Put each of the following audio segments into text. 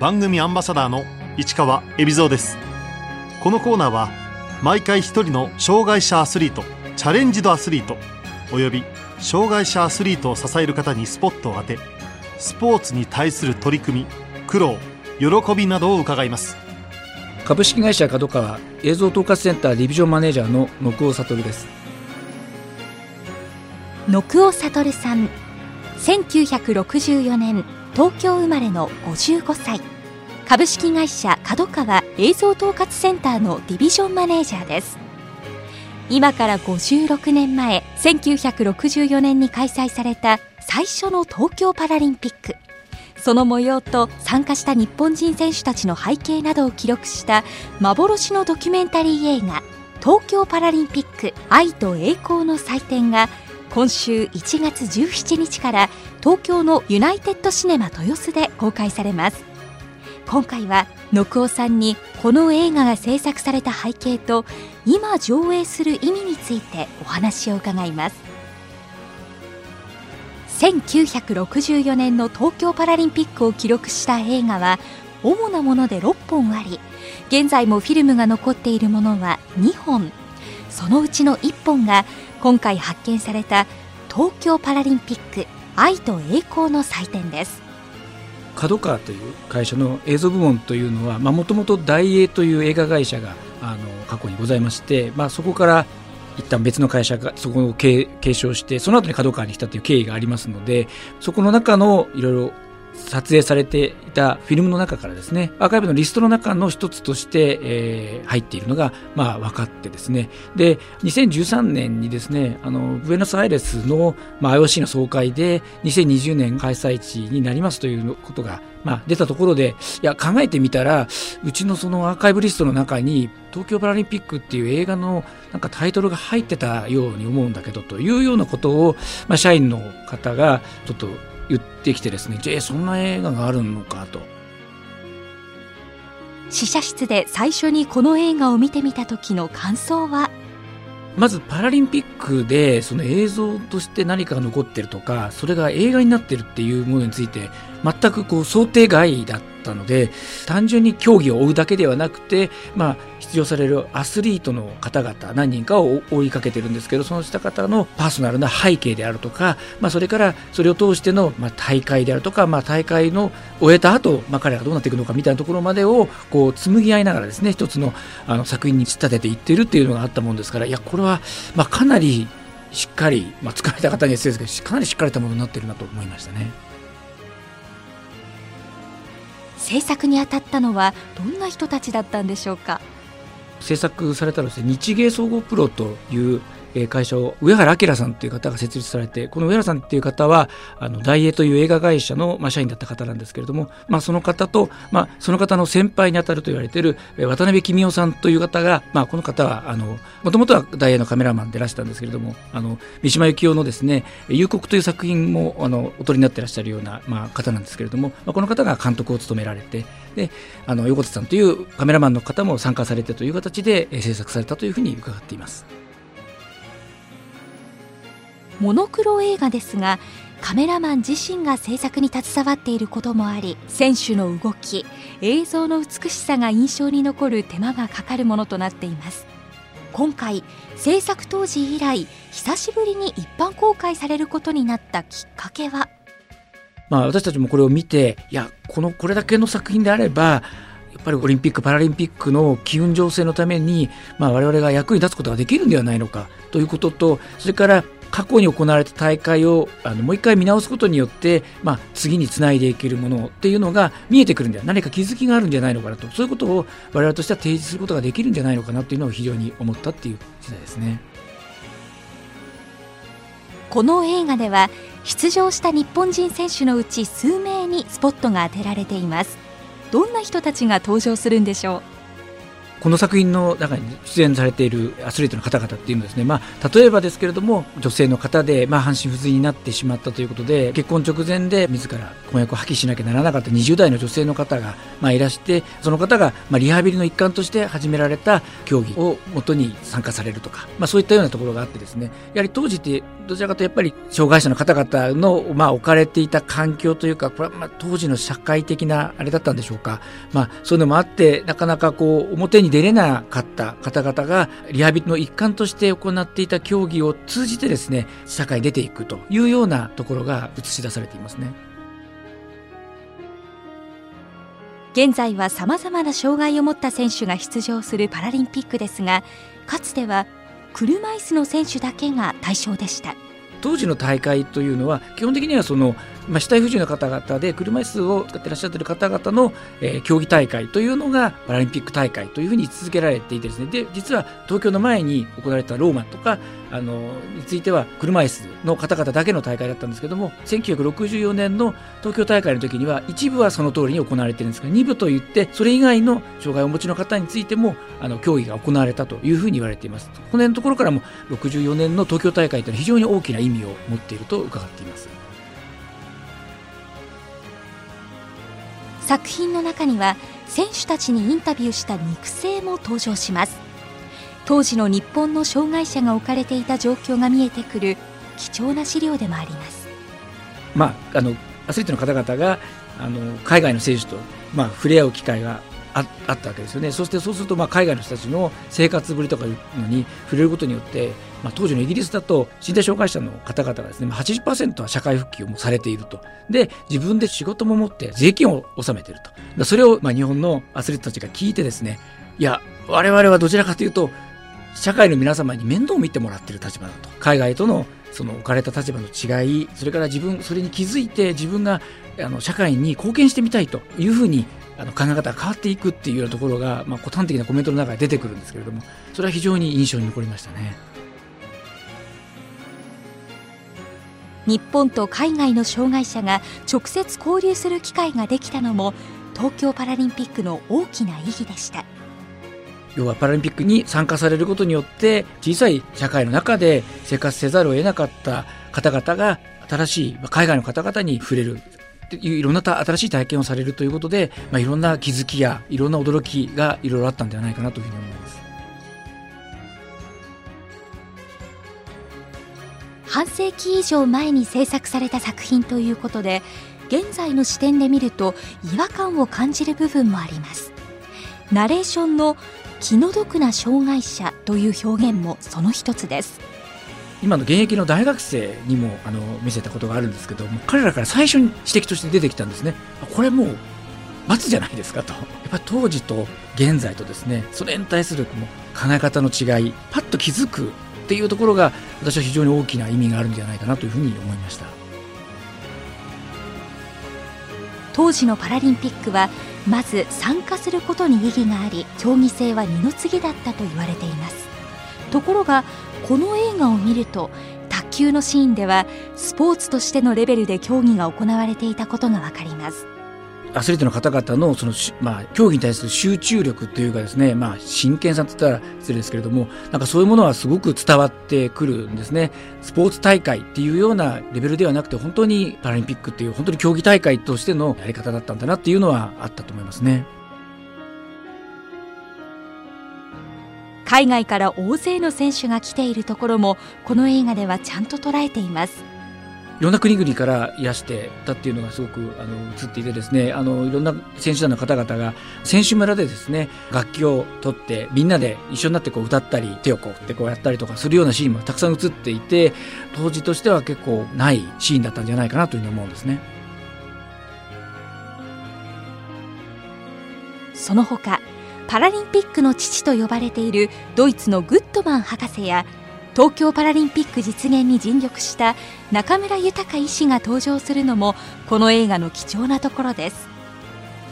番組アンバサダーの市川恵比蔵です。このコーナーは毎回一人の障害者アスリートチャレンジドアスリートおよび障害者アスリートを支える方にスポットを当てスポーツに対する取り組み苦労喜びなどを伺います。株式会社角川映像統括センターディビジョンマネージャーの野久尾悟です。野久尾悟さん1964年東京生まれの55歳株式会社角川映像統括センターのディビジョンマネージャーです。今から56年前1964年に開催された最初の東京パラリンピック。その模様と参加した日本人選手たちの背景などを記録した幻のドキュメンタリー映画東京パラリンピック愛と栄光の祭典が今週1月17日から東京のユナイテッドシネマ豊洲で公開されます。今回は野久尾さんにこの映画が制作された背景と今上映する意味についてお話を伺います。1964年の東京パラリンピックを記録した映画は主なもので6本あり現在もフィルムが残っているものは2本。そのうちの1本が今回発見された東京パラリンピック愛と栄光の祭典です。角川という会社の映像部門というのはもともと大映という映画会社があの過去にございまして、まあ、そこから一旦別の会社がそこを継承してその後に角川に来たという経緯がありますのでそこの中のいろいろ撮影されていたフィルムの中からですねアーカイブのリストの中の一つとして、えー、入っているのが、まあ、分かってですね。で2013年にですねあのブエノスアイレスの、まあ、IOC の総会で2020年開催地になりますということが、まあ、出たところでいや考えてみたらうちのそのアーカイブリストの中に東京パラリンピックっていう映画のなんかタイトルが入ってたように思うんだけどというようなことを、まあ、社員の方がちょっと言ってきてですねえそんな映画があるのかと。試写室で最初にこの映画を見てみた時の感想は？まずパラリンピックでその映像として何かが残ってるとかそれが映画になってるっていうものについて全くこう想定外だったので単純に競技を追うだけではなくて、まあ、出場されるアスリートの方々何人かを追いかけてるんですけどその下方のパーソナルな背景であるとか、まあ、それからそれを通しての、まあ、大会であるとか、まあ、大会の終えた後、まあ彼らがどうなっていくのかみたいなところまでをこう紡ぎ合いながらですね一つのあの作品に仕立てていってるっていうのがあったもんですからいやこれは、まあ、かなりしっかり、まあ、作られた方には失礼ですけどかなりしっかりしたものになってるなと思いましたね。制作に当たったのはどんな人たちだったんでしょうか？制作されたのはね日芸総合プロという会社を上原明さんという方が設立されてこの上原さんっていう方はあの大英という映画会社の、まあ、社員だった方なんですけれども、まあ、その方と、まあ、その方の先輩にあたると言われている渡辺公夫さんという方が、まあ、この方はもともとは大英のカメラマンでいらしたんですけれどもあの三島由紀夫のですね「夕刻」という作品もあのお撮りになってらっしゃるような、まあ、方なんですけれども、まあ、この方が監督を務められてであの横田さんというカメラマンの方も参加されてという形で制作されたというふうに伺っています。モノクロ映画ですがカメラマン自身が制作に携わっていることもあり選手の動き映像の美しさが印象に残る手間がかかるものとなっています。今回制作当時以来久しぶりに一般公開されることになったきっかけは？まあ私たちもこれを見ていやこのこれだけの作品であればやっぱりオリンピック・パラリンピックの機運醸成のために、まあ、我々が役に立つことができるんではないのかということとそれから過去に行われた大会をあのもう一回見直すことによって、まあ、次につないでいけるものっていうのが見えてくるんでは何か気づきがあるんじゃないのかなと。そういうことを我々としては提示することができるんじゃないのかなっていうのを非常に思ったっていう時代ですね。この映画では出場した日本人選手のうち数名にスポットが当てられています。どんな人たちが登場するんでしょう？この作品の中に出演されているアスリートの方々っていうのですね、まあ、例えばですけれども女性の方で、まあ、半身不随になってしまったということで結婚直前で自ら婚約を破棄しなきゃならなかった20代の女性の方が、まあ、いらしてその方が、まあ、リハビリの一環として始められた競技をもとに参加されるとか、まあ、そういったようなところがあってですねやはり当時ってどちらかとやっぱり障害者の方々の、まあ、置かれていた環境というかこれはまあ当時の社会的なあれだったんでしょうか、まあ、そういうのもあってなかなかこう表に出れなかった方々がリハビリの一環として行っていた競技を通じてですね社会に出ていくというようなところが映し出されていますね。現在はさまざまな障害を持った選手が出場するパラリンピックですがかつては車椅子の選手だけが対象でした。当時の大会というのは基本的にはその、まあ、死体不自由な方々で車椅子を使ってらっしゃってる方々の、えー、競技大会というのがパラリンピック大会というふうに位置づけられていてですね。で実は東京の前に行われたローマとかあのについては車椅子の方々だけの大会だったんですけども1964年の東京大会の時には一部はその通りに行われているんですが2部といってそれ以外の障害をお持ちの方についてもあの競技が行われたというふうに言われています。この辺のところからも64年の東京大会というのは非常に大きな意味を持っていると伺っています。作品の中には選手たちにインタビューした肉声も登場します。当時の日本の障害者が置かれていた状況が見えてくる貴重な資料でもあります。まああのアスリートの方々があの海外の選手と、まあ、触れ合う機会がああったわけですよね。そしてそうするとまあ海外の人たちの生活ぶりとかいうのに触れることによって、まあ、当時のイギリスだと身体障害者の方々がですね80%は社会復帰をされていると。で自分で仕事も持って税金を納めていると。それをまあ日本のアスリートたちが聞いてですねいや我々はどちらかというと社会の皆様に面倒を見てもらっている立場だと。海外とのその置かれた立場の違いそれから自分それに気づいて自分があの社会に貢献してみたいというふうにあの考え方が変わっていくっていうようなところが、まあ、端的なコメントの中で出てくるんですけれどもそれは非常に印象に残りましたね。日本と海外の障害者が直接交流する機会ができたのも東京パラリンピックの大きな意義でした要はパラリンピックに参加されることによって小さい社会の中で生活せざるを得なかった方々が新しい海外の方々に触れるいろんな新しい体験をされるということで、まあ、いろんな気づきやいろんな驚きがいろいろあったんではないかなというふうに思います。半世紀以上前に制作された作品ということで現在の視点で見ると違和感を感じる部分もありますナレーションの気の毒な障害者という表現もその一つです今の現役の大学生にもあの見せたことがあるんですけど彼らから最初に指摘として出てきたんですね。これもう罰じゃないですかと。やっぱり当時と現在とですねそれに対するも考え方の違いパッと気づくっていうところが私は非常に大きな意味があるんじゃないかなというふうに思いました。当時のパラリンピックはまず参加することに意義があり競技性は二の次だったと言われています。ところがこの映画を見ると卓球のシーンではスポーツとしてのレベルで競技が行われていたことが分かりますアスリートの方々のその、まあ、競技に対する集中力というかですね、まあ、真剣さって言ったら失礼ですけれどもなんかそういうものはすごく伝わってくるんですねスポーツ大会っていうようなレベルではなくて本当にパラリンピックっていう本当に競技大会としてのやり方だったんだなっていうのはあったと思いますね。海外から大勢の選手が来ているところもこの映画ではちゃんと捉えていますいろんな国々からいらしてたっていうのがすごくあの映っていてですねあのいろんな選手団の方々が選手村でですね楽器を取ってみんなで一緒になってこう歌ったり手をこうってこうやったりとかするようなシーンもたくさん映っていて当時としては結構ないシーンだったんじゃないかなというふうに思うんですね。その他パラリンピックの父と呼ばれているドイツのグッドマン博士や東京パラリンピック実現に尽力した中村豊医師が登場するのもこの映画の貴重なところです。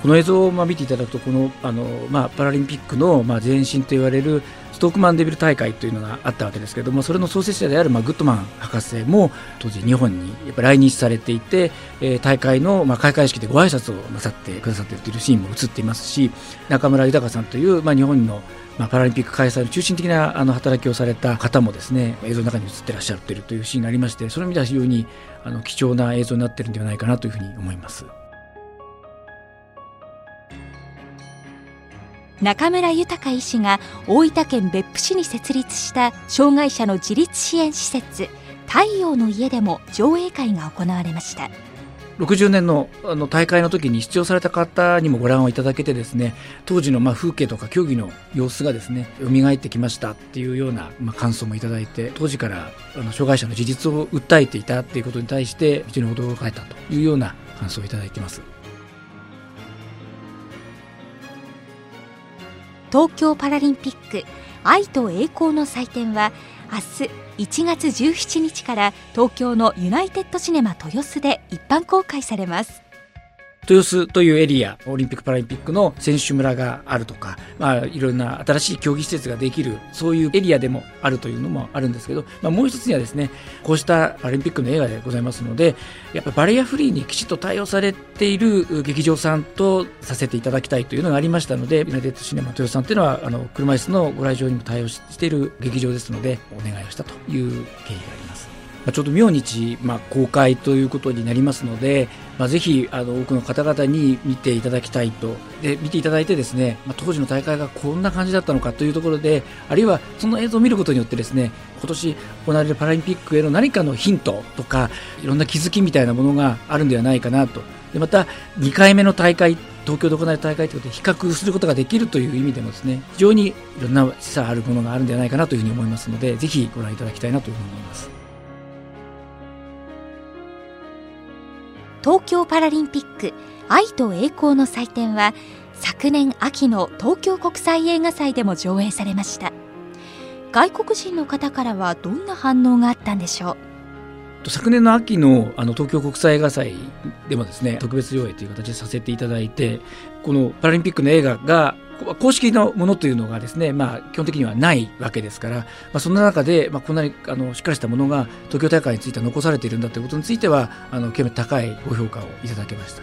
この映像をまあ見ていただくとこのあの、まあ、パラリンピックのまあ前身と言われるストークマンデビル大会というのがあったわけですけれどもそれの創設者であるまあグッドマン博士も当時日本にやっぱ来日されていて、えー、大会のまあ開会式でご挨拶をなさってくださっているというシーンも映っていますし中村豊さんというまあ日本のまあ、パラリンピック開催の中心的なあの働きをされた方もですね映像の中に映ってらっしゃっているというシーンがありましてそれを見たら非常にあの貴重な映像になっているんではないかなというふうに思います。中村豊医師が大分県別府市に設立した障害者の自立支援施設太陽の家でも上映会が行われました。60年のあの大会の時に出場された方にもご覧をいただけてですね当時のまあ風景とか競技の様子がですね蘇ってきましたっていうようなまあ感想もいただいて当時からあの障害者の事実を訴えていたっていうことに対して非常に驚かれたというような感想をいただいています。東京パラリンピック愛と栄光の祭典は明日1月17日から東京のユナイテッドシネマ豊洲で一般公開されます。豊洲というエリアオリンピック・パラリンピックの選手村があるとか、まあ、いろんな新しい競技施設ができるそういうエリアでもあるというのもあるんですけど、まあ、もう一つにはですねこうしたパラリンピックの映画でございますのでやっぱりバリアフリーにきちっと対応されている劇場さんとさせていただきたいというのがありましたのでユナイテッドシネマ豊洲さんというのはあの車椅子のご来場にも対応している劇場ですのでお願いをしたという経緯があります。ま、ちょうど明日、まあ、公開ということになりますので、まあ、ぜひあの多くの方々に見ていただきたいとで見ていただいてですね、まあ、当時の大会がこんな感じだったのかというところであるいはその映像を見ることによってですね今年行われるパラリンピックへの何かのヒントとかいろんな気づきみたいなものがあるんではないかなとでまた2回目の大会東京で行われた大会ということで比較することができるという意味でもですね非常にいろんな示唆あるものがあるんではないかなというふうに思いますのでぜひご覧いただきたいなというふうに思います。東京パラリンピック愛と栄光の祭典は昨年秋の東京国際映画祭でも上映されました。外国人の方からはどんな反応があったんでしょう？昨年の秋のあの東京国際映画祭でもですね特別上映という形でさせていただいてこのパラリンピックの映画が公式のものというのがですね、まあ、基本的にはないわけですから、まあ、そんな中で、まあ、こんなにあのしっかりしたものが東京大会については残されているんだということについてはあの極めて高いご評価をいただけました。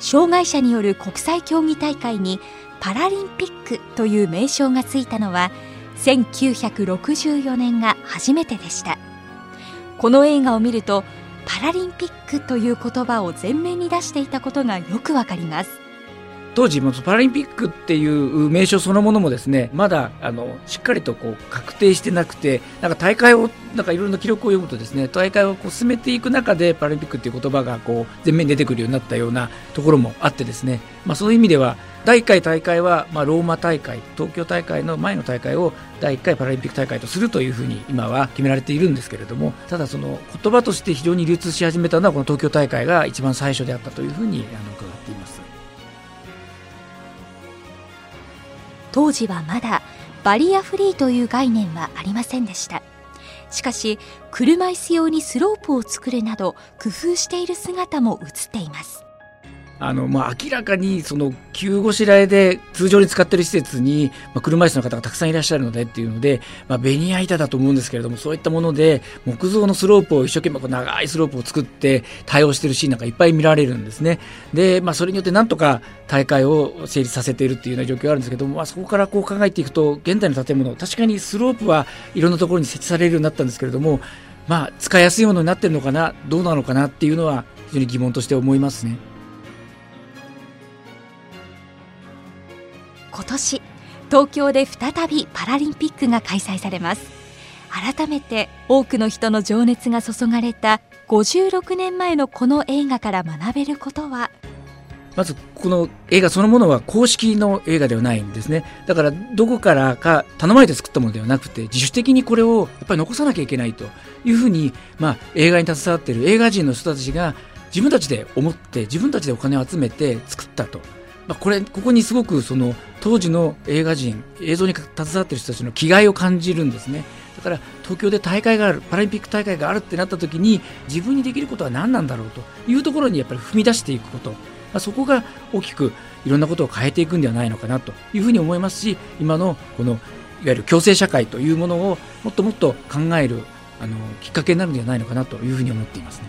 障害者による国際競技大会にパラリンピックという名称がついたのは1964年が初めてでした。この映画を見るとパラリンピックという言葉を前面に出していたことがよくわかります。当時パラリンピックっていう名称そのものもですねまだあのしっかりとこう確定してなくてなんか大会をなんかいろいろな記録を読むとですね大会をこう進めていく中でパラリンピックっていう言葉がこう前面に出てくるようになったようなところもあってですね、まあ、そういう意味では第1回大会は、まあ、ローマ大会東京大会の前の大会を第1回パラリンピック大会とするというふうに今は決められているんですけれどもただその言葉として非常に流通し始めたのはこの東京大会が一番最初であったというふうにあの伺当時はまだバリアフリーという概念はありませんでした。しかし車椅子用にスロープを作るなど工夫している姿も映っています。あの、まあ、明らかにその急ごしらえで通常に使っている施設に、まあ、車椅子の方がたくさんいらっしゃるのでっていうので、まあ、ベニヤ板だと思うんですけれどもそういったもので木造のスロープを一生懸命こう長いスロープを作って対応しているシーンなんかいっぱい見られるんですねで、まあ、それによってなんとか大会を成立させているっていうような状況があるんですけども、まあ、そこからこう考えていくと現在の建物確かにスロープはいろんなところに設置されるようになったんですけれどもまあ、使いやすいものになってるのかなどうなのかなっていうのは非常に疑問として思いますね。今年東京で再びパラリンピックが開催されます。改めて多くの人の情熱が注がれた56年前のこの映画から学べることは？まずこの映画そのものは公式の映画ではないんですね。だからどこからか頼まれて作ったものではなくて自主的にこれをやっぱり残さなきゃいけないというふうに、まあ、映画に携わっている映画人の人たちが自分たちで思って自分たちでお金を集めて作ったと。まあ、これここにすごくその当時の映画人映像に携わっている人たちの気概を感じるんですねだから東京で大会があるパラリンピック大会があるってなった時に自分にできることは何なんだろうというところにやっぱり踏み出していくこと、まあ、そこが大きくいろんなことを変えていくんではないのかなというふうに思いますし今のこのいわゆる共生社会というものをもっともっと考えるあのきっかけになるんではないのかなというふうに思っていますね。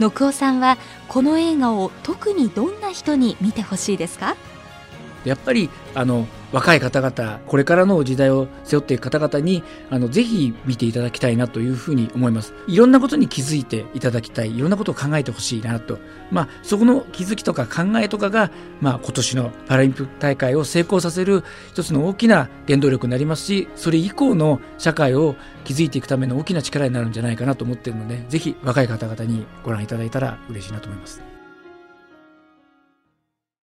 野久夫さんはこの映画を特にどんな人に見てほしいですか？やっぱりあの若い方々これからの時代を背負っていく方々にあのぜひ見ていただきたいなというふうに思います。いろんなことに気づいていただきたい。いろんなことを考えてほしいなと。まあそこの気づきとか考えとかが、まあ、今年のパラリンピック大会を成功させる一つの大きな原動力になりますしそれ以降の社会を築いていくための大きな力になるんじゃないかなと思っているのでぜひ若い方々にご覧いただいたら嬉しいなと思います。